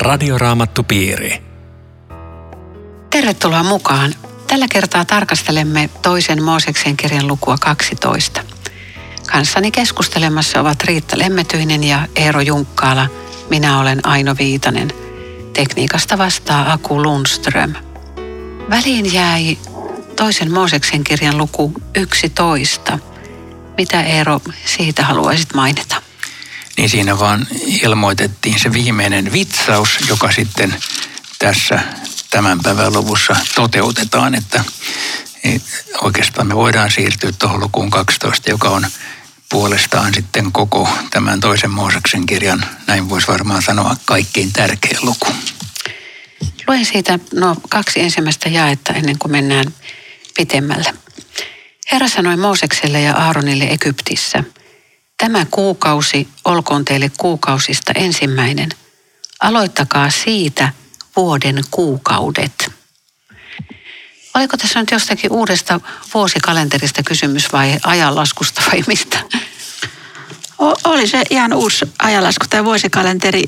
Radioraamattupiiri. Tervetuloa mukaan. Tällä kertaa tarkastelemme toisen Mooseksen kirjan lukua 12. Kanssani keskustelemassa ovat Riitta Lemmetyinen ja Eero Junkkaala. Minä olen Aino Viitanen. Tekniikasta vastaa Aku Lundström. Väliin jäi toisen Mooseksen kirjan luku 11. Mitä Eero siitä haluaisit mainita? Niin siinä vaan ilmoitettiin se viimeinen vitsaus, joka sitten tässä tämän päivän luvussa toteutetaan, että oikeastaan me voidaan siirtyä tuohon lukuun 12, joka on puolestaan sitten koko tämän toisen Mooseksen kirjan, näin voisi varmaan sanoa, kaikkein tärkein luku. Luen siitä no, kaksi ensimmäistä jaetta ennen kuin mennään pitemmälle. Herra sanoi Moosekselle ja Aaronille Egyptissä, tämä kuukausi olkoon teille kuukausista ensimmäinen. Aloittakaa siitä vuoden kuukaudet. Oliko tässä nyt jostakin uudesta vuosikalenterista kysymys vai ajanlaskusta vai mistä? O- oli se ihan uusi ajanlasku tai vuosikalenteri.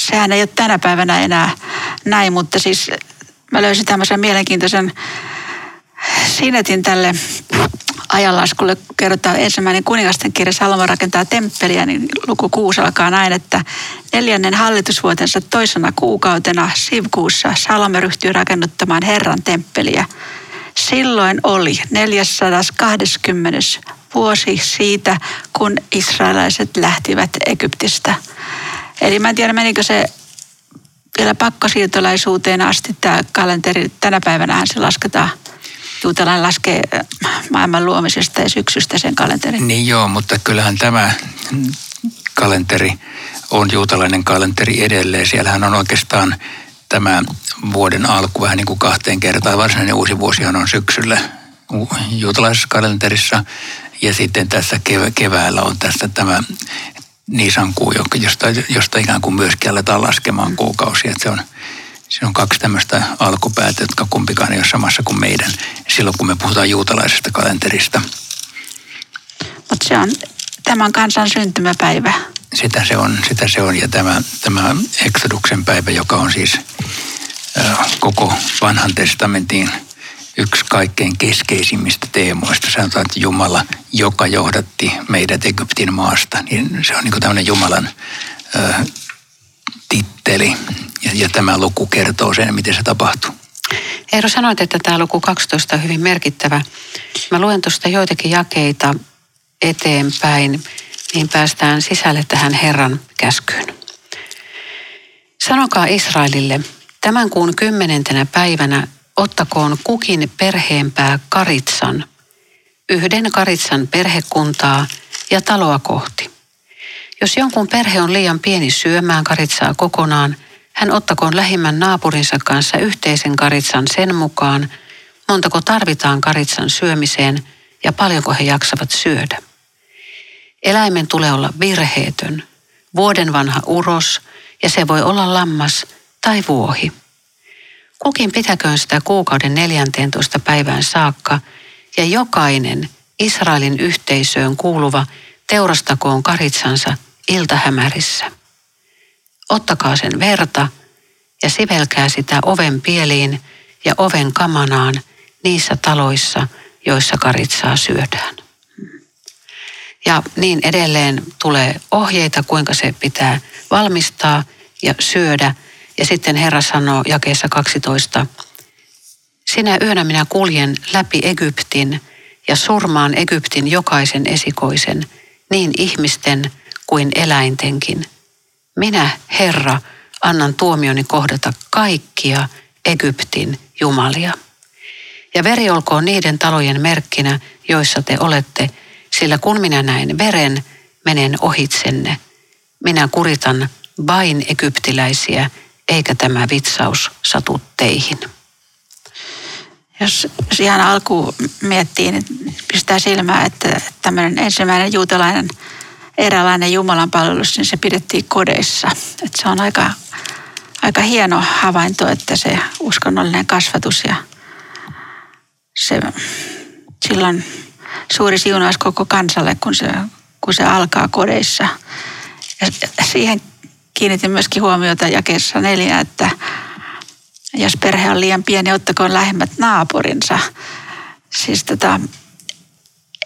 Sehän ei ole tänä päivänä enää näin, mutta siis mä löysin tämmöisen mielenkiintoisen sinetin tälle ajanlaskulle. Kerrotaan ensimmäinen kuningasten kirja Salomo rakentaa temppeliä, niin luku 6 alkaa näin, että neljännen hallitusvuotensa toisena kuukautena Sivkuussa Salomo ryhtyy rakennuttamaan Herran temppeliä. Silloin oli 420 vuosi siitä, kun israelaiset lähtivät Egyptistä. Eli mä en tiedä, menikö se vielä pakkosiirtolaisuuteen asti tämä kalenteri. Tänä päivänä se lasketaan juutalainen laskee maailman luomisesta ja syksystä sen kalenterin. Niin joo, mutta kyllähän tämä kalenteri on juutalainen kalenteri edelleen. Siellähän on oikeastaan tämä vuoden alku vähän niin kuin kahteen kertaan. Varsinainen uusi vuosihan on syksyllä juutalaisessa kalenterissa. Ja sitten tässä keväällä on tässä tämä Niisan kuu, josta, josta ikään kuin myöskin aletaan laskemaan kuukausia. Että se on Siinä on kaksi tämmöistä alkupäätä, jotka kumpikaan ei ole samassa kuin meidän silloin, kun me puhutaan juutalaisesta kalenterista. Mutta se on tämän kansan syntymäpäivä. Sitä se on, sitä se on. Ja tämä, tämä Exoduksen päivä, joka on siis koko vanhan testamentin yksi kaikkein keskeisimmistä teemoista. Sanotaan, että Jumala, joka johdatti meidät Egyptin maasta, niin se on niin tämmöinen Jumalan äh, titteli. Ja, ja tämä luku kertoo sen, miten se tapahtuu. Eero, sanoit, että tämä luku 12 on hyvin merkittävä. Mä luen tuosta joitakin jakeita eteenpäin, niin päästään sisälle tähän Herran käskyyn. Sanokaa Israelille, tämän kuun kymmenentenä päivänä ottakoon kukin perheenpää karitsan, yhden karitsan perhekuntaa ja taloa kohti. Jos jonkun perhe on liian pieni syömään karitsaa kokonaan, hän ottakoon lähimmän naapurinsa kanssa yhteisen karitsan sen mukaan, montako tarvitaan karitsan syömiseen ja paljonko he jaksavat syödä. Eläimen tulee olla virheetön, vuoden vanha uros ja se voi olla lammas tai vuohi. Kukin pitäköön sitä kuukauden 14 päivään saakka ja jokainen Israelin yhteisöön kuuluva teurastakoon karitsansa iltahämärissä. Ottakaa sen verta ja sivelkää sitä oven pieliin ja oven kamanaan niissä taloissa, joissa karitsaa syödään. Ja niin edelleen tulee ohjeita, kuinka se pitää valmistaa ja syödä. Ja sitten Herra sanoo jakeessa 12, sinä yönä minä kuljen läpi Egyptin ja surmaan Egyptin jokaisen esikoisen, niin ihmisten kuin eläintenkin. Minä, Herra, annan tuomioni kohdata kaikkia Egyptin jumalia. Ja veri olkoon niiden talojen merkkinä, joissa te olette, sillä kun minä näen veren, menen ohitsenne. Minä kuritan vain egyptiläisiä, eikä tämä vitsaus satu teihin. Jos ihan alku miettii, niin pistää silmää, että tämmöinen ensimmäinen juutalainen eräänlainen Jumalan palvelus, niin se pidettiin kodeissa. Että se on aika, aika hieno havainto, että se uskonnollinen kasvatus ja se silloin suuri siunaus koko kansalle, kun se, kun se alkaa kodeissa. Ja siihen kiinnitin myöskin huomiota jakeessa neljä, että jos perhe on liian pieni, ottakoon lähemmät naapurinsa. Siis tota,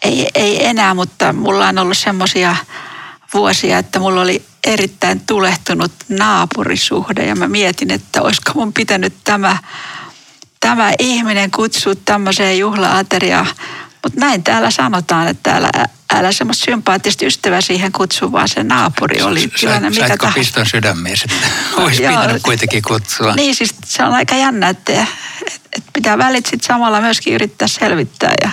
ei, ei enää, mutta mulla on ollut semmoisia vuosia, että mulla oli erittäin tulehtunut naapurisuhde ja mä mietin, että olisiko mun pitänyt tämä, tämä ihminen kutsua tämmöiseen juhlaateriaan. Mutta näin täällä sanotaan, että älä, älä semmoista sympaattista ystävää siihen kutsu, vaan se naapuri oli tilanne mikä tahansa. piston sydämeessä, että olisi pitänyt kuitenkin kutsua? Niin, siis se on aika jännä, että, että pitää välit sitten samalla myöskin yrittää selvittää. Ja,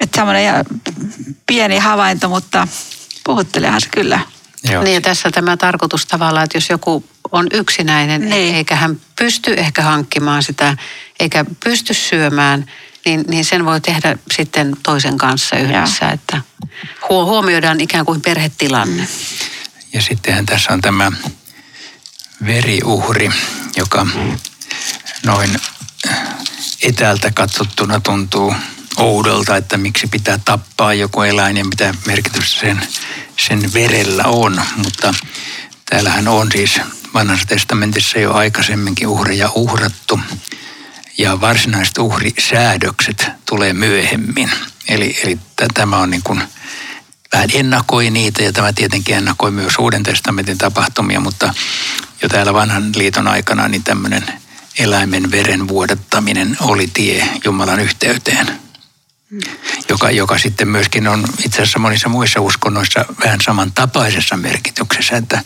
että semmoinen pieni havainto, mutta puhuttelehan se kyllä. Joo. Niin ja tässä tämä tarkoitus tavallaan, että jos joku on yksinäinen, niin. eikä hän pysty ehkä hankkimaan sitä, eikä pysty syömään, niin, niin sen voi tehdä sitten toisen kanssa yhdessä, ja. että huomioidaan ikään kuin perhetilanne. Ja sittenhän tässä on tämä veriuhri, joka noin etäältä katsottuna tuntuu oudolta, että miksi pitää tappaa joku eläin ja mitä merkitystä sen, sen verellä on. Mutta täällähän on siis vanhassa testamentissa jo aikaisemminkin uhreja uhrattu ja varsinaiset uhrisäädökset tulee myöhemmin. Eli, eli tämä on niin kuin, vähän ennakoi niitä ja tämä tietenkin ennakoi myös Uuden testamentin tapahtumia, mutta jo täällä vanhan liiton aikana niin tämmöinen eläimen veren vuodattaminen oli tie Jumalan yhteyteen. Joka, joka sitten myöskin on itse asiassa monissa muissa uskonnoissa vähän samantapaisessa merkityksessä, että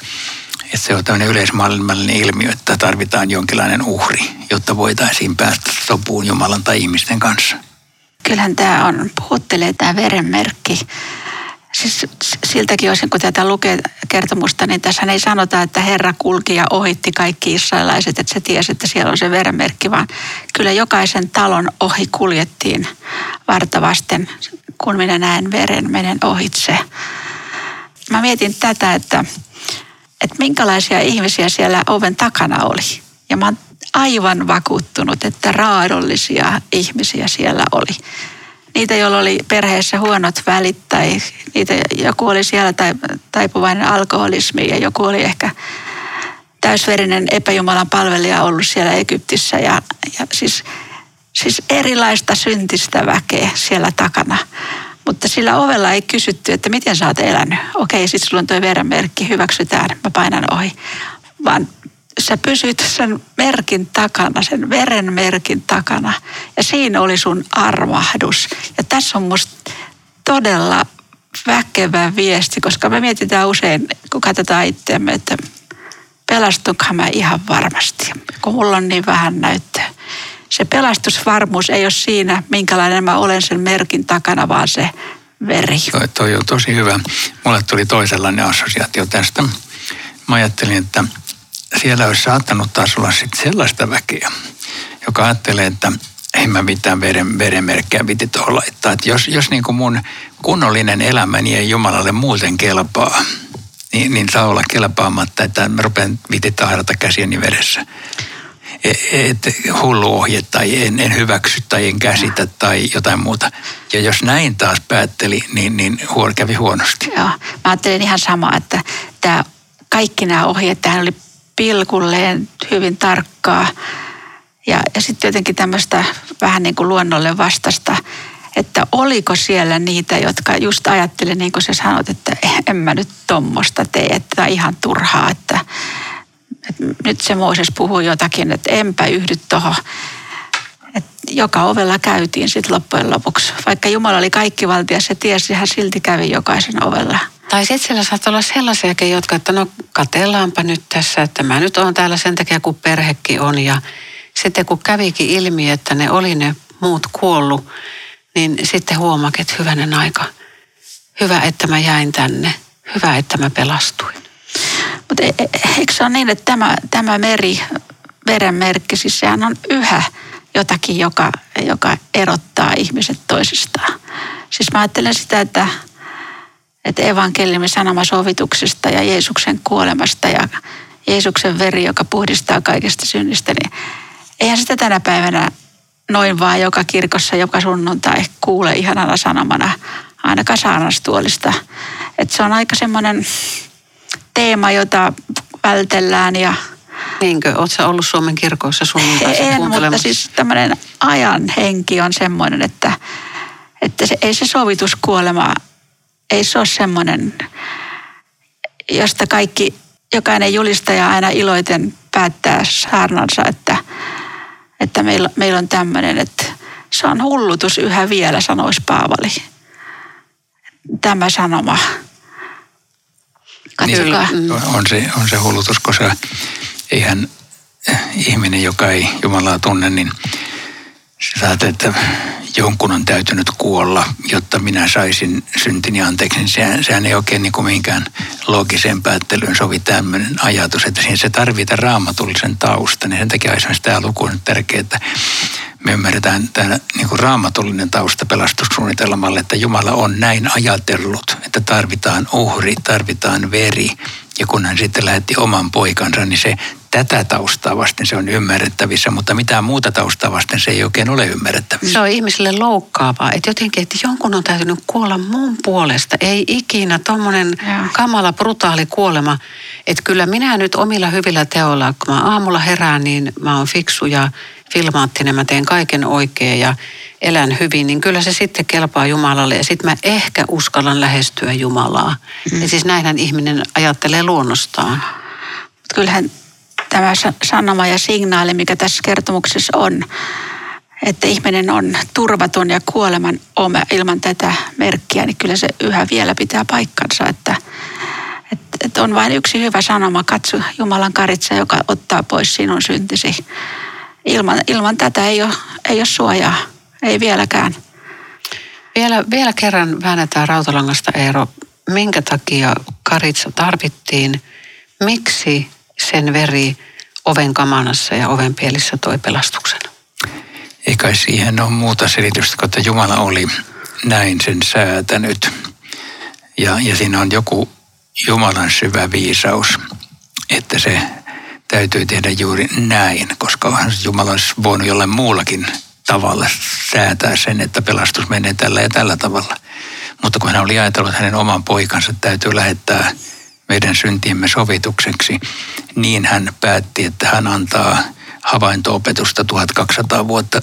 että se on tämmöinen yleismaailmallinen ilmiö, että tarvitaan jonkinlainen uhri, jotta voitaisiin päästä sopuun Jumalan tai ihmisten kanssa. Kyllähän tämä on, puhuttelee tämä verenmerkki. Siis siltäkin osin, kun tätä lukee kertomusta, niin tässä ei sanota, että Herra kulki ja ohitti kaikki israelaiset, että se tiesi, että siellä on se verenmerkki, vaan kyllä jokaisen talon ohi kuljettiin vartavasten, kun minä näen veren, menen ohitse. Mä mietin tätä, että että minkälaisia ihmisiä siellä oven takana oli. Ja mä oon aivan vakuuttunut, että raadollisia ihmisiä siellä oli. Niitä, joilla oli perheessä huonot välit tai niitä, joku oli siellä taipuvainen alkoholismi ja joku oli ehkä täysverinen epäjumalan palvelija ollut siellä Egyptissä ja, ja siis, siis erilaista syntistä väkeä siellä takana. Mutta sillä ovella ei kysytty, että miten sä oot elänyt. Okei, sitten sulla on tuo verenmerkki, hyväksytään, mä painan ohi. Vaan sä pysyt sen merkin takana, sen veren merkin takana. Ja siinä oli sun armahdus. Ja tässä on musta todella väkevä viesti, koska me mietitään usein, kun katsotaan itseämme, että pelastunkohan mä ihan varmasti, kun mulla on niin vähän näyttöä se pelastusvarmuus ei ole siinä, minkälainen mä olen sen merkin takana, vaan se veri. Toi, toi on tosi hyvä. Mulle tuli toisenlainen assosiaatio tästä. Mä ajattelin, että siellä olisi saattanut taas olla sit sellaista väkeä, joka ajattelee, että ei mä mitään veren, verenmerkkejä piti tuohon laittaa. Että jos, jos niin kuin mun kunnollinen elämäni ei Jumalalle muuten kelpaa, niin, niin saa olla kelpaamatta, että mä rupean viti tahdata käsieni veressä että hullu ohje tai en, en hyväksy tai en käsitä tai jotain muuta. Ja jos näin taas päätteli, niin, niin huon, kävi huonosti. Joo, mä ajattelin ihan samaa, että tämä, kaikki nämä ohjeet, tähän oli pilkulleen hyvin tarkkaa. Ja, ja sitten jotenkin tämmöistä vähän niin kuin luonnolle vastasta, että oliko siellä niitä, jotka just ajattelivat, niin kuin sä sanot, että en mä nyt tuommoista tee, että ihan turhaa, että nyt se Mooses puhui jotakin, että enpä yhdy tuohon. joka ovella käytiin sitten loppujen lopuksi. Vaikka Jumala oli kaikki valtia, se tiesi, hän silti kävi jokaisen ovella. Tai sitten siellä saattaa olla sellaisiakin, jotka, että no katellaanpa nyt tässä, että mä nyt oon täällä sen takia, kun perhekin on. Ja sitten kun kävikin ilmi, että ne oli ne muut kuollut, niin sitten huomakin, että hyvänen aika. Hyvä, että mä jäin tänne. Hyvä, että mä pelastuin. Mutta e, e, eikö se ole niin, että tämä, tämä meri, verenmerkki, siis sehän on yhä jotakin, joka, joka erottaa ihmiset toisistaan. Siis mä ajattelen sitä, että, että evankeliumin sanoma sovituksesta ja Jeesuksen kuolemasta ja Jeesuksen veri, joka puhdistaa kaikesta synnistä, niin eihän sitä tänä päivänä noin vaan joka kirkossa joka sunnuntai kuule ihanana sanomana ainakaan saanastuolista. Että se on aika semmoinen teema, jota vältellään ja Niinkö? Oletko ollut Suomen kirkoissa sunnuntaisin en, mutta siis tämmöinen ajan henki on semmoinen, että, että se, ei se sovituskuolema, ei se ole semmoinen, josta kaikki, jokainen julistaja aina iloiten päättää saarnansa, että, että meillä, meillä on tämmöinen, että se on hullutus yhä vielä, sanoisi Paavali. Tämä sanoma. Katsokaa. Niin, on, se, on se hullutus, koska eihän ihminen, joka ei Jumalaa tunne, niin sä että jonkun on täytynyt kuolla, jotta minä saisin syntini anteeksi. Niin sehän, sehän ei oikein niin kuin mihinkään loogiseen päättelyyn sovi tämmöinen ajatus, että siihen se tarvitaan raamatullisen tausta. Niin sen takia esimerkiksi tämä luku on tärkeää, että me ymmärretään tämä niin kuin raamatullinen tausta pelastussuunnitelmalle, että Jumala on näin ajatellut, että tarvitaan uhri, tarvitaan veri. Ja kun hän sitten lähetti oman poikansa, niin se tätä taustaa vasten se on ymmärrettävissä, mutta mitään muuta taustaa vasten se ei oikein ole ymmärrettävissä. Se on ihmisille loukkaavaa, että jotenkin, että jonkun on täytynyt kuolla mun puolesta. Ei ikinä tuommoinen kamala, brutaali kuolema. Että kyllä minä nyt omilla hyvillä teoilla, kun mä aamulla herään, niin mä oon fiksu ja filmaattinen, mä teen kaiken oikein ja elän hyvin, niin kyllä se sitten kelpaa Jumalalle ja sitten mä ehkä uskallan lähestyä Jumalaa. Mm. Ja siis näinhän ihminen ajattelee luonnostaan. Kyllähän tämä sanoma ja signaali, mikä tässä kertomuksessa on, että ihminen on turvaton ja kuoleman oma ilman tätä merkkiä, niin kyllä se yhä vielä pitää paikkansa, että, että, että on vain yksi hyvä sanoma, katso Jumalan karitsa, joka ottaa pois sinun syntisi. Ilman, ilman tätä ei ole, ei ole suojaa, ei vieläkään. Vielä, vielä kerran väännetään rautalangasta Eero. Minkä takia karitsa tarvittiin? Miksi sen veri oven kamanassa ja oven pielissä toi pelastuksen. Ei kai siihen ole muuta selitystä, kun että Jumala oli näin sen säätänyt. Ja, ja siinä on joku Jumalan syvä viisaus, että se täytyy tehdä juuri näin, koska onhan Jumala olisi voinut jollain muullakin tavalla säätää sen, että pelastus menee tällä ja tällä tavalla. Mutta kun hän oli ajatellut, että hänen oman poikansa täytyy lähettää meidän syntiemme sovitukseksi, niin hän päätti, että hän antaa havaintoopetusta 1200 vuotta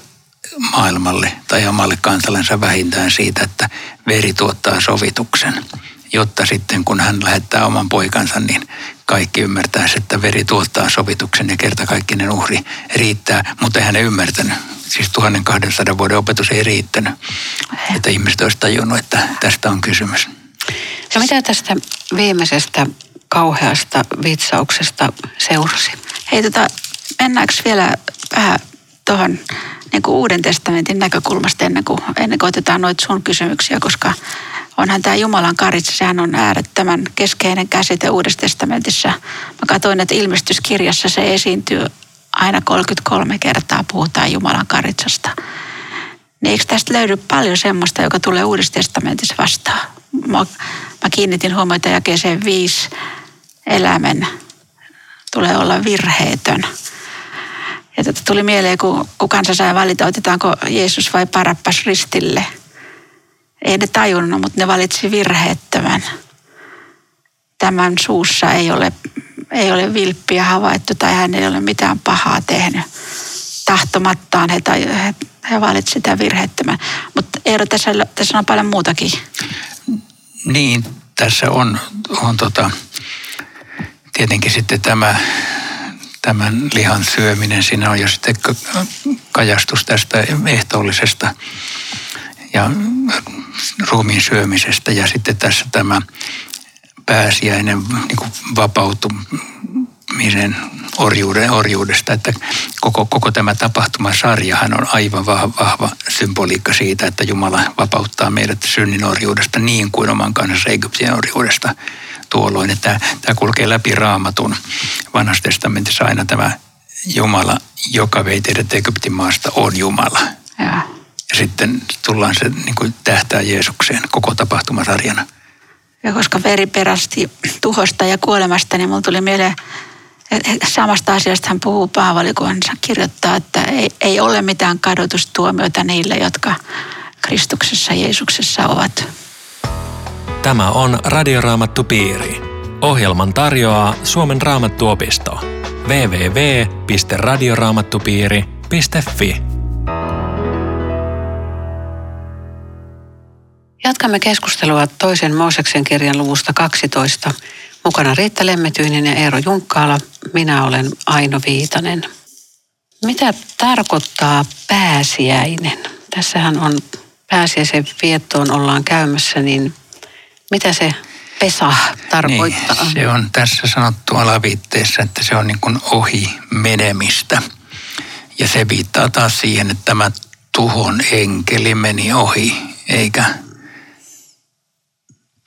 maailmalle tai omalle kansallensa vähintään siitä, että veri tuottaa sovituksen. Jotta sitten kun hän lähettää oman poikansa, niin kaikki ymmärtää, että veri tuottaa sovituksen ja kertakaikkinen uhri riittää, mutta ei hän ei ymmärtänyt. Siis 1200 vuoden opetus ei riittänyt, että ihmiset olisivat tajunnut, että tästä on kysymys. Ja mitä tästä viimeisestä kauheasta vitsauksesta seurasi? Hei, tota, mennäänkö vielä vähän tuohon niin Uuden testamentin näkökulmasta ennen kuin, ennen kuin otetaan noita sun kysymyksiä, koska onhan tämä Jumalan karitsa, sehän on äärettömän keskeinen käsite Uudessa testamentissa. Mä katsoin, että ilmestyskirjassa se esiintyy aina 33 kertaa, puhutaan Jumalan karitsasta. Niin eikö tästä löydy paljon semmoista, joka tulee Uudessa testamentissa vastaan? Mä, mä kiinnitin huomiota jakeeseen viisi elämän tulee olla virheetön. Ja tätä tuli mieleen, kun, kun kansa sai valita, otetaanko Jeesus vai Parappas ristille. Ei ne tajunnut, mutta ne valitsi virheettömän. Tämän suussa ei ole, ei ole vilppiä havaittu tai hän ei ole mitään pahaa tehnyt. Tahtomattaan he, he, he valitsi sitä virheettömän. Mutta Eero, tässä, tässä on paljon muutakin. Niin, tässä on, on tota, tietenkin sitten tämä, tämän lihan syöminen, siinä on jo sitten kajastus tästä ehtoollisesta ja ruumiin syömisestä ja sitten tässä tämä pääsiäinen niin vapautumisen orjuuden, orjuudesta, että koko, koko tämä tapahtumasarjahan on aivan vahva, vahva symboliikka siitä, että Jumala vapauttaa meidät synnin orjuudesta niin kuin oman kanssa Egyptin orjuudesta tuolloin. Että tämä kulkee läpi raamatun vanhassa testamentissa aina tämä Jumala, joka vei teidät Egyptin maasta, on Jumala. Ja, ja sitten tullaan se niin kuin tähtää Jeesukseen koko tapahtumasarjana. Ja koska veri perästi tuhosta ja kuolemasta, niin mulla tuli mieleen, että samasta asiasta hän puhuu Paavali, kun hän kirjoittaa, että ei, ei ole mitään kadotustuomiota niille, jotka Kristuksessa Jeesuksessa ovat. Tämä on Radioraamattu Piiri. Ohjelman tarjoaa Suomen raamattuopisto. www.radioraamattupiiri.fi Jatkamme keskustelua toisen Mooseksen kirjan luvusta 12. Mukana Riitta Lemmetyinen ja Eero Junkkaala. Minä olen Aino Viitanen. Mitä tarkoittaa pääsiäinen? Tässähän on pääsiäisen viettoon ollaan käymässä, niin mitä se pesa tarkoittaa? Niin, se on tässä sanottu alaviitteessä, että se on niin kuin ohi menemistä. Ja se viittaa taas siihen, että tämä tuhon enkeli meni ohi, eikä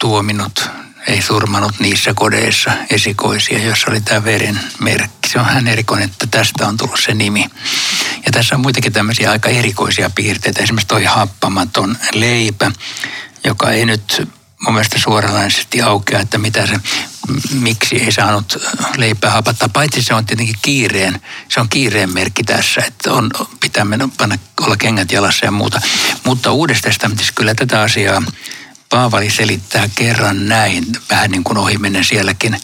tuominut, ei surmanut niissä kodeissa esikoisia, joissa oli tämä veren merkki. Se on hän erikoinen, että tästä on tullut se nimi. Ja tässä on muitakin tämmöisiä aika erikoisia piirteitä. Esimerkiksi toi happamaton leipä, joka ei nyt mun mielestä suoranaisesti aukea, että mitä se, miksi ei saanut leipää hapattaa. Paitsi se on tietenkin kiireen, se on kiireen merkki tässä, että on, pitää mennä, panna, olla kengät jalassa ja muuta. Mutta uudesta testamentissa kyllä tätä asiaa Paavali selittää kerran näin, vähän niin kuin ohimennen sielläkin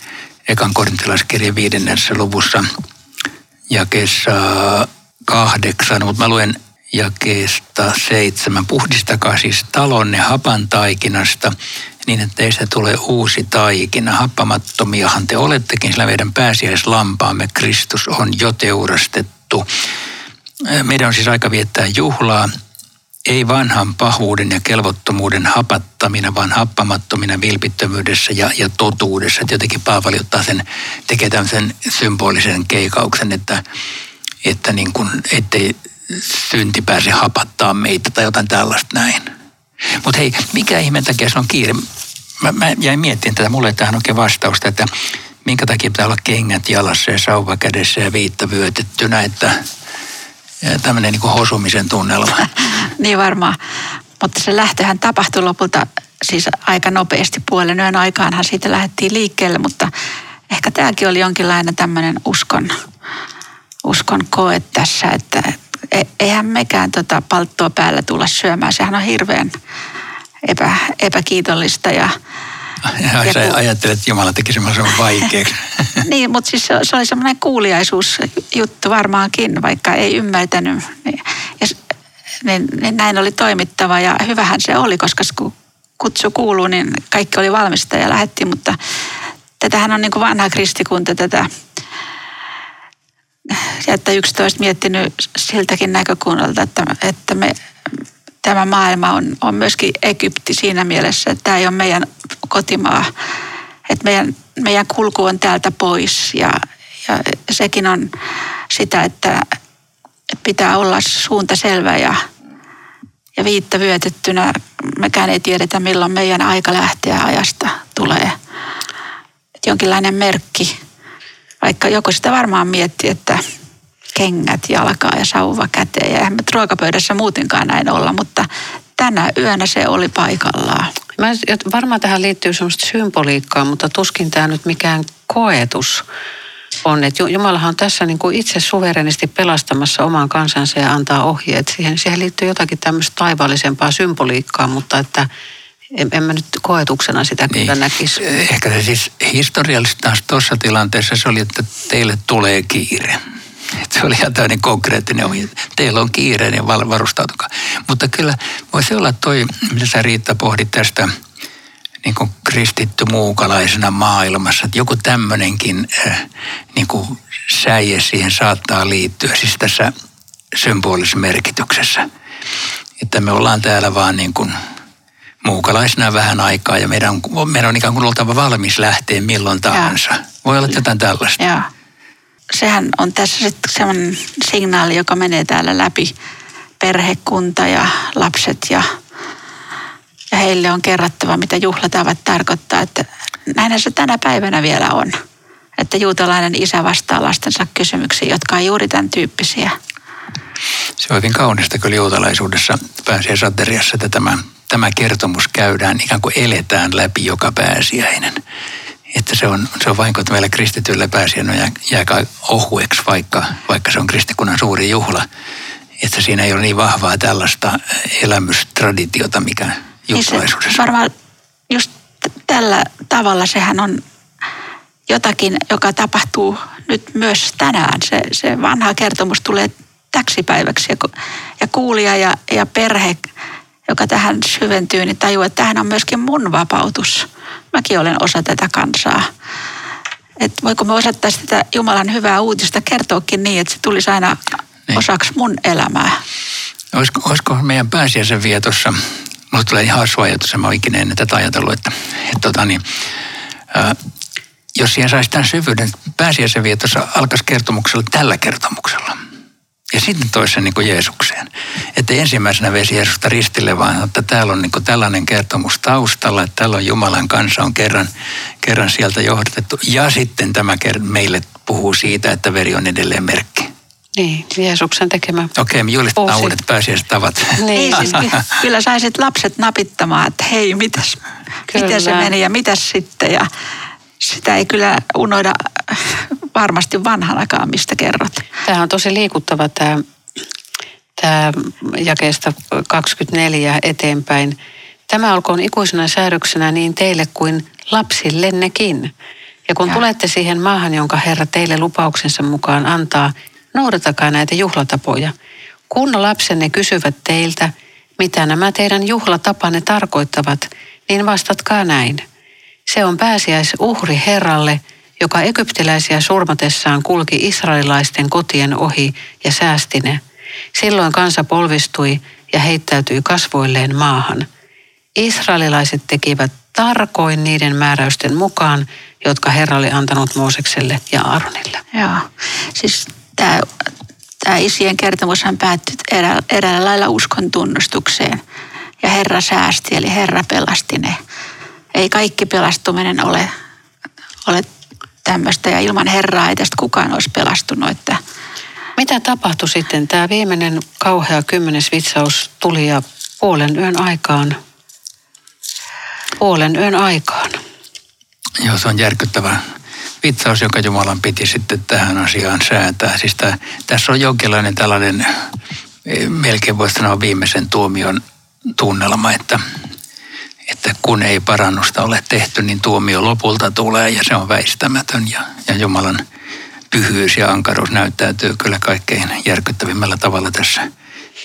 ekan korintilaiskirjan viidennessä luvussa jakeessa kahdeksan, mutta mä luen jakeesta seitsemän. Puhdistakaa siis talonne hapan taikinasta niin, että teistä tulee uusi taikina. Happamattomiahan te olettekin, sillä meidän pääsiäislampaamme Kristus on jo teurastettu. Meidän on siis aika viettää juhlaa, ei vanhan pahuuden ja kelvottomuuden hapattamina, vaan happamattomina vilpittömyydessä ja, ja totuudessa. Että jotenkin Paavali ottaa sen, tekee tämmöisen symbolisen keikauksen, että, että niin kuin, ettei synti pääse hapattaa meitä tai jotain tällaista näin. Mutta hei, mikä ihmeen takia se on kiire? Mä, mä jäin miettimään tätä, mulle tähän oikein vastausta, että minkä takia pitää olla kengät jalassa ja sauva kädessä ja viitta vyötettynä, että tämmöinen niin hosumisen tunnelma. niin varmaan. Mutta se lähtöhän tapahtui lopulta siis aika nopeasti puolen yön aikaanhan siitä lähdettiin liikkeelle, mutta ehkä tämäkin oli jonkinlainen tämmöinen uskon, uskon koe tässä, että e, eihän mekään tota palttoa päällä tulla syömään. Sehän on hirveän epä, epäkiitollista ja ja, ja sä ajattelet, että Jumala teki semmoisen vaikeaksi. niin, mutta siis se, se oli semmoinen kuuliaisuusjuttu varmaankin, vaikka ei ymmärtänyt. Niin, ja, niin, niin näin oli toimittava ja hyvähän se oli, koska kun kutsu kuuluu, niin kaikki oli valmista ja lähettiin, mutta tätähän on niin kuin vanha kristikunta tätä että 11 miettinyt siltäkin näkökunnalta, että, että me tämä maailma on, on myöskin Egypti siinä mielessä, että tämä ei ole meidän kotimaa. Että meidän, meidän kulku on täältä pois ja, ja sekin on sitä, että pitää olla suunta selvä ja, ja viitta vyötettynä. Mekään ei tiedetä, milloin meidän aika lähteä ajasta tulee. Et jonkinlainen merkki, vaikka joku sitä varmaan mietti, että kengät jalkaa ja sauva käteen. Ja eihän me ruokapöydässä muutenkaan näin olla, mutta tänä yönä se oli paikallaan. Mä, varmaan tähän liittyy semmoista symboliikkaa, mutta tuskin tämä nyt mikään koetus on. Että Jumalahan on tässä niin kuin itse suverenisti pelastamassa oman kansansa ja antaa ohjeet siihen. Siihen liittyy jotakin tämmöistä taivaallisempaa symboliikkaa, mutta että en, en mä nyt koetuksena sitä niin. kyllä näkisi. Ehkä se siis historiallisesti taas tuossa tilanteessa se oli, että teille tulee kiire. Se oli ihan tämmöinen konkreettinen ohje. Teillä on kiire, niin varustautukaa. Mutta kyllä voisi olla toi, mitä sä Riitta pohdit tästä niin kuin kristitty muukalaisena maailmassa, että joku tämmöinenkin äh, niin kuin säie siihen saattaa liittyä, siis tässä symbolisessa merkityksessä. Että me ollaan täällä vaan niin kuin muukalaisena vähän aikaa ja meidän on, meidän on ikään kuin oltava valmis lähteä milloin tahansa. Voi olla jotain tällaista. Joo sehän on tässä sitten sellainen signaali, joka menee täällä läpi perhekunta ja lapset ja, ja heille on kerrattava, mitä juhlatavat tarkoittaa. Että näinhän se tänä päivänä vielä on. Että juutalainen isä vastaa lastensa kysymyksiin, jotka on juuri tämän tyyppisiä. Se on hyvin kaunista kyllä juutalaisuudessa pääsee sateriassa, että tämä, tämä kertomus käydään, ikään kuin eletään läpi joka pääsiäinen että se on, se on vahinko, että meillä kristityillä pääsiäinen jää, jää ohueksi, vaikka, vaikka se on kristikunnan suuri juhla. Että siinä ei ole niin vahvaa tällaista elämystraditiota, mikä juutalaisuudessa niin varmaan just tällä tavalla sehän on jotakin, joka tapahtuu nyt myös tänään. Se, se vanha kertomus tulee täksi päiväksi ja, ja kuulija ja, ja perhe, joka tähän syventyy, niin tajuu, että tähän on myöskin mun vapautus. Mäkin olen osa tätä kansaa. Et voiko me osata sitä Jumalan hyvää uutista kertoakin niin, että se tulisi aina niin. osaksi mun elämää. Olisiko, olisiko meidän pääsiäisen vietossa, mulle tulee ihan hassu ajatus, mä ikinä ennen tätä ajatellut, että, että tota niin, ää, jos siihen saisi tämän syvyyden, pääsiäisen vietossa alkaisi kertomuksella tällä kertomuksella. Ja sitten toisen niin kuin Jeesukseen. Että ensimmäisenä vesi Jeesusta ristille, vaan että täällä on niin kuin tällainen kertomus taustalla, että täällä on Jumalan kanssa on kerran, kerran sieltä johdatettu. Ja sitten tämä meille puhuu siitä, että veri on edelleen merkki. Niin, Jeesuksen tekemä. Okei, me julistetaan Uusi. uudet pääsiäistavat. Niin, siis kyllä saisit lapset napittamaan, että hei, mitäs, miten se meni ja mitäs sitten. Ja sitä ei kyllä unoida varmasti vanhanakaan, mistä kerrot. Tämä on tosi liikuttava tämä, tämä jakeesta 24 eteenpäin. Tämä olkoon ikuisena säädöksenä niin teille kuin lapsillennekin. Ja kun ja. tulette siihen maahan, jonka Herra teille lupauksensa mukaan antaa, noudatakaa näitä juhlatapoja. Kun lapsenne kysyvät teiltä, mitä nämä teidän juhlatapanne tarkoittavat, niin vastatkaa näin. Se on pääsiäisuhri Herralle, joka egyptiläisiä surmatessaan kulki israelilaisten kotien ohi ja säästi ne. Silloin kansa polvistui ja heittäytyi kasvoilleen maahan. Israelilaiset tekivät tarkoin niiden määräysten mukaan, jotka Herra oli antanut Moosekselle ja Aaronille. Joo, siis tämä, isien kertomushan päättyi erä, eräällä lailla uskon tunnustukseen. Ja Herra säästi, eli Herra pelasti ne. Ei kaikki pelastuminen ole, ole tämmöistä, ja ilman Herraa ei tästä kukaan olisi pelastunut. Että Mitä tapahtui sitten? Tämä viimeinen kauhea kymmenes vitsaus tuli ja puolen yön aikaan. Puolen yön aikaan. Joo, se on järkyttävä vitsaus, joka Jumalan piti sitten tähän asiaan säätää. Siis tämä, tässä on jonkinlainen tällainen, e, melkein voisi sanoa viimeisen tuomion tunnelma, että, että kun ei parannusta ole tehty, niin tuomio lopulta tulee ja se on väistämätön. Ja, ja Jumalan pyhyys ja ankaruus näyttäytyy kyllä kaikkein järkyttävimmällä tavalla tässä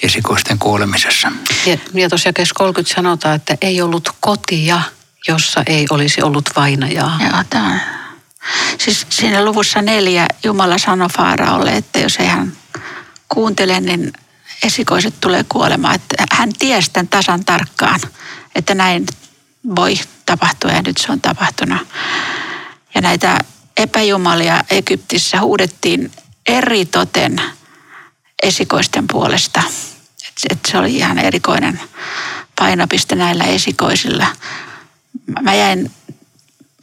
esikoisten kuolemisessa. Ja, ja tosiaan 30 sanotaan, että ei ollut kotia, jossa ei olisi ollut vainajaa. Joo, tämä on Siis siinä luvussa neljä Jumala sanoi Faaraolle, että jos ei hän kuuntele, niin esikoiset tulee kuolemaan. Että hän tiesi tämän tasan tarkkaan, että näin voi tapahtua ja nyt se on tapahtunut. Ja näitä epäjumalia Egyptissä huudettiin eri toten esikoisten puolesta. että se oli ihan erikoinen painopiste näillä esikoisilla. Mä jäin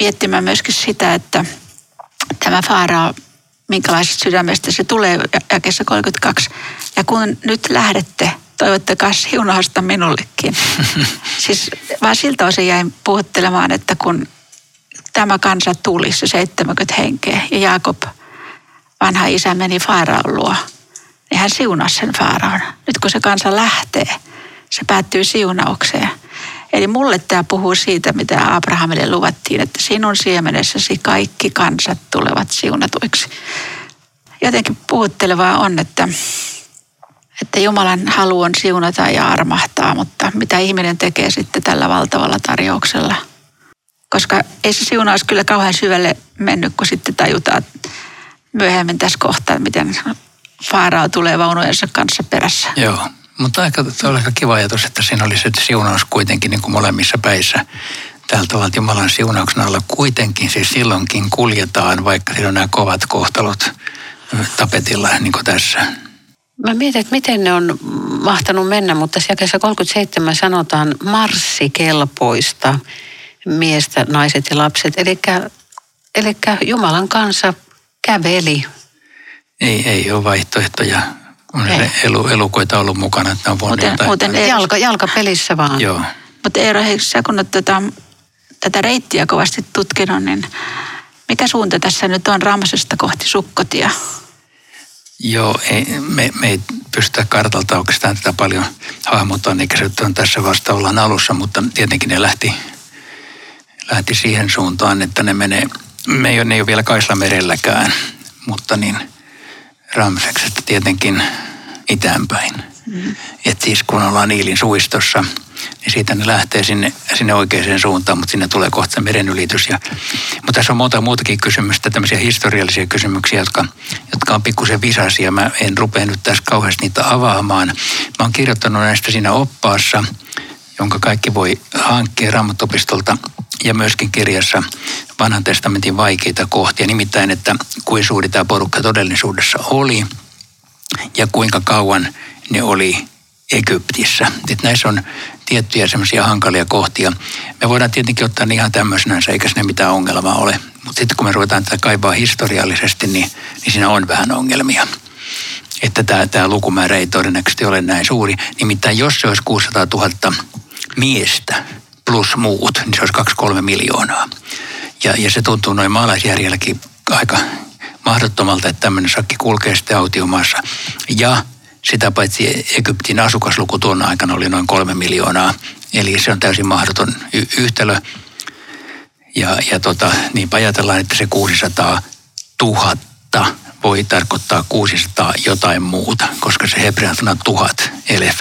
miettimään myöskin sitä, että tämä Faaraa, minkälaisesta sydämestä se tulee jakessa 32. Ja kun nyt lähdette, toivottakaa siunausta minullekin. siis vaan siltä osin jäin puhuttelemaan, että kun tämä kansa tuli, se 70 henkeä, ja Jaakob, vanha isä, meni Faaraon luo, niin hän siunasi sen Faaraon. Nyt kun se kansa lähtee, se päättyy siunaukseen. Eli mulle tämä puhuu siitä, mitä Abrahamille luvattiin, että sinun siemenessäsi kaikki kansat tulevat siunatuiksi. Jotenkin puhuttelevaa on, että, että Jumalan halu on siunata ja armahtaa, mutta mitä ihminen tekee sitten tällä valtavalla tarjouksella. Koska ei se siunaus kyllä kauhean syvälle mennyt, kun sitten tajutaan myöhemmin tässä kohtaa, miten Faaraa tulee vaunujensa kanssa perässä. Joo. Mutta aika, se oli aika kiva ajatus, että siinä oli se siunaus kuitenkin niin kuin molemmissa päissä. Täältä ovat Jumalan siunauksen alla kuitenkin siis silloinkin kuljetaan, vaikka siinä on nämä kovat kohtalot tapetilla niin kuin tässä. Mä mietin, että miten ne on mahtanut mennä, mutta siellä 37 sanotaan marssikelpoista miestä, naiset ja lapset. Eli Jumalan kanssa käveli. Ei, ei ole vaihtoehtoja on Ei. elu, elukoita ollut mukana, että on voinut muuten, muuten Eero, jalka, jalkapelissä vaan. Joo. Mutta Eero, sä kun olet tätä, tätä reittiä kovasti tutkinut, niin mikä suunta tässä nyt on Ramsesta kohti Sukkotia? Joo, ei, me, me ei pystytä kartalta oikeastaan tätä paljon hahmottamaan, eikä se on tässä vasta ollaan alussa, mutta tietenkin ne lähti, lähti siihen suuntaan, että ne menee me ei ne ei ole vielä Kaislamerelläkään, mutta niin Ramseksesta tietenkin itäänpäin. Mm. Et siis kun ollaan Niilin suistossa, niin siitä ne lähtee sinne, sinne oikeaan suuntaan, mutta sinne tulee kohta meren ylitys. Ja, mutta tässä on monta muutakin kysymystä, tämmöisiä historiallisia kysymyksiä, jotka, jotka on pikkusen visaisia. Mä en rupea nyt tässä kauheasti niitä avaamaan. Mä oon kirjoittanut näistä siinä oppaassa, jonka kaikki voi hankkia Raamatopistolta ja myöskin kirjassa vanhan testamentin vaikeita kohtia. Nimittäin, että kuin suuri tämä porukka todellisuudessa oli ja kuinka kauan ne oli Egyptissä. Et näissä on tiettyjä semmoisia hankalia kohtia. Me voidaan tietenkin ottaa ne ihan tämmöisenä, eikä ne mitään ongelmaa ole. Mutta sitten kun me ruvetaan tätä kaivaa historiallisesti, niin, niin siinä on vähän ongelmia. Että tämä, tämä lukumäärä ei todennäköisesti ole näin suuri. Nimittäin jos se olisi 600 000 miestä plus muut, niin se olisi 2-3 miljoonaa. Ja, ja se tuntuu noin maalaisjärjelläkin aika mahdottomalta, että tämmöinen sakki kulkee sitten autiomaassa. Ja sitä paitsi Egyptin asukasluku tuona aikana oli noin kolme miljoonaa. Eli se on täysin mahdoton y- yhtälö. Ja, ja tota, niin ajatellaan, että se 600 000 voi tarkoittaa 600 jotain muuta, koska se hebrean sana tuhat, elef,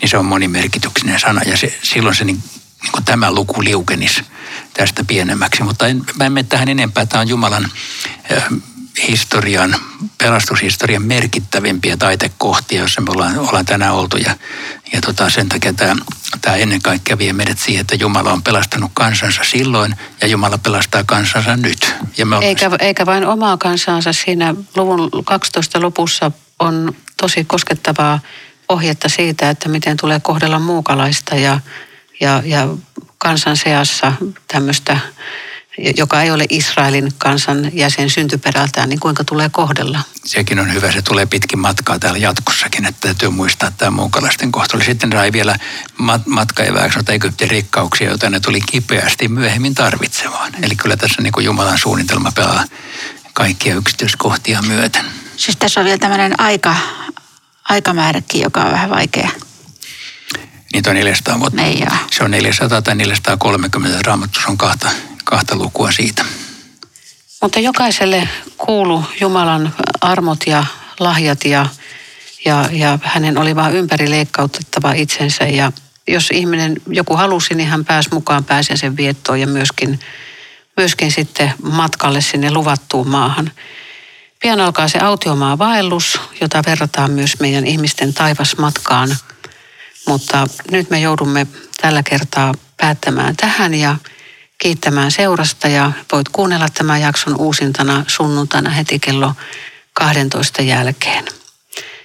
niin se on monimerkityksinen sana. Ja se, silloin se niin, niin kuin tämä luku liukenisi tästä pienemmäksi. Mutta en, mä en mene tähän enempää. Tämä on Jumalan historian, pelastushistorian merkittävimpiä taitekohtia, joissa me ollaan, ollaan tänään oltu. Ja, ja tota, sen takia tämä, tämä ennen kaikkea vie meidät siihen, että Jumala on pelastanut kansansa silloin ja Jumala pelastaa kansansa nyt. Ja me eikä, eikä vain omaa kansansa. Siinä luvun 12 lopussa on tosi koskettavaa ohjetta siitä, että miten tulee kohdella muukalaista ja, ja, ja kansan seassa tämmöistä joka ei ole Israelin kansan jäsen syntyperältään, niin kuinka tulee kohdella? Sekin on hyvä, se tulee pitkin matkaa täällä jatkossakin, että täytyy muistaa tämä muukalaisten kohtelu. Sitten sai vielä mat- matkaeväksi noita Egyptin rikkauksia, joita ne tuli kipeästi myöhemmin tarvitsemaan. Eli kyllä tässä niin kuin Jumalan suunnitelma pelaa kaikkia yksityiskohtia myöten. Siis tässä on vielä tämmöinen aika, aikamääräkin, joka on vähän vaikea. Niin on 400 vuotta. Niin se on 400 tai 430, raamatus on kahta kahta lukua siitä. Mutta jokaiselle kuulu Jumalan armot ja lahjat ja, ja, ja hänen oli vaan ympärileikkautettava itsensä ja jos ihminen, joku halusi, niin hän pääsi mukaan pääsee viettoon ja myöskin, myöskin sitten matkalle sinne luvattuun maahan. Pian alkaa se autiomaa vaellus, jota verrataan myös meidän ihmisten taivasmatkaan. Mutta nyt me joudumme tällä kertaa päättämään tähän ja kiittämään seurasta ja voit kuunnella tämän jakson uusintana sunnuntaina heti kello 12 jälkeen.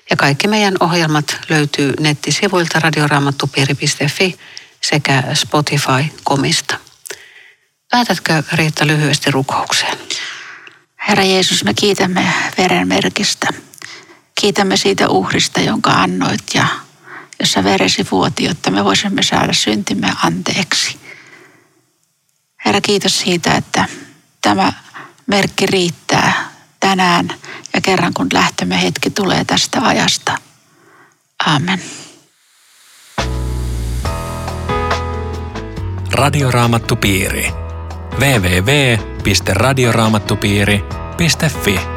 Ja kaikki meidän ohjelmat löytyy nettisivuilta radioraamattupiiri.fi sekä Spotify-komista. Päätätkö Riitta lyhyesti rukoukseen? Herra Jeesus, me kiitämme verenmerkistä. Kiitämme siitä uhrista, jonka annoit ja jossa veresi vuoti, jotta me voisimme saada syntimme anteeksi. Herra, kiitos siitä, että tämä merkki riittää tänään ja kerran kun lähtömme hetki tulee tästä ajasta. Amen. Radioraamattupiiri. www.radioraamattupiiri.fi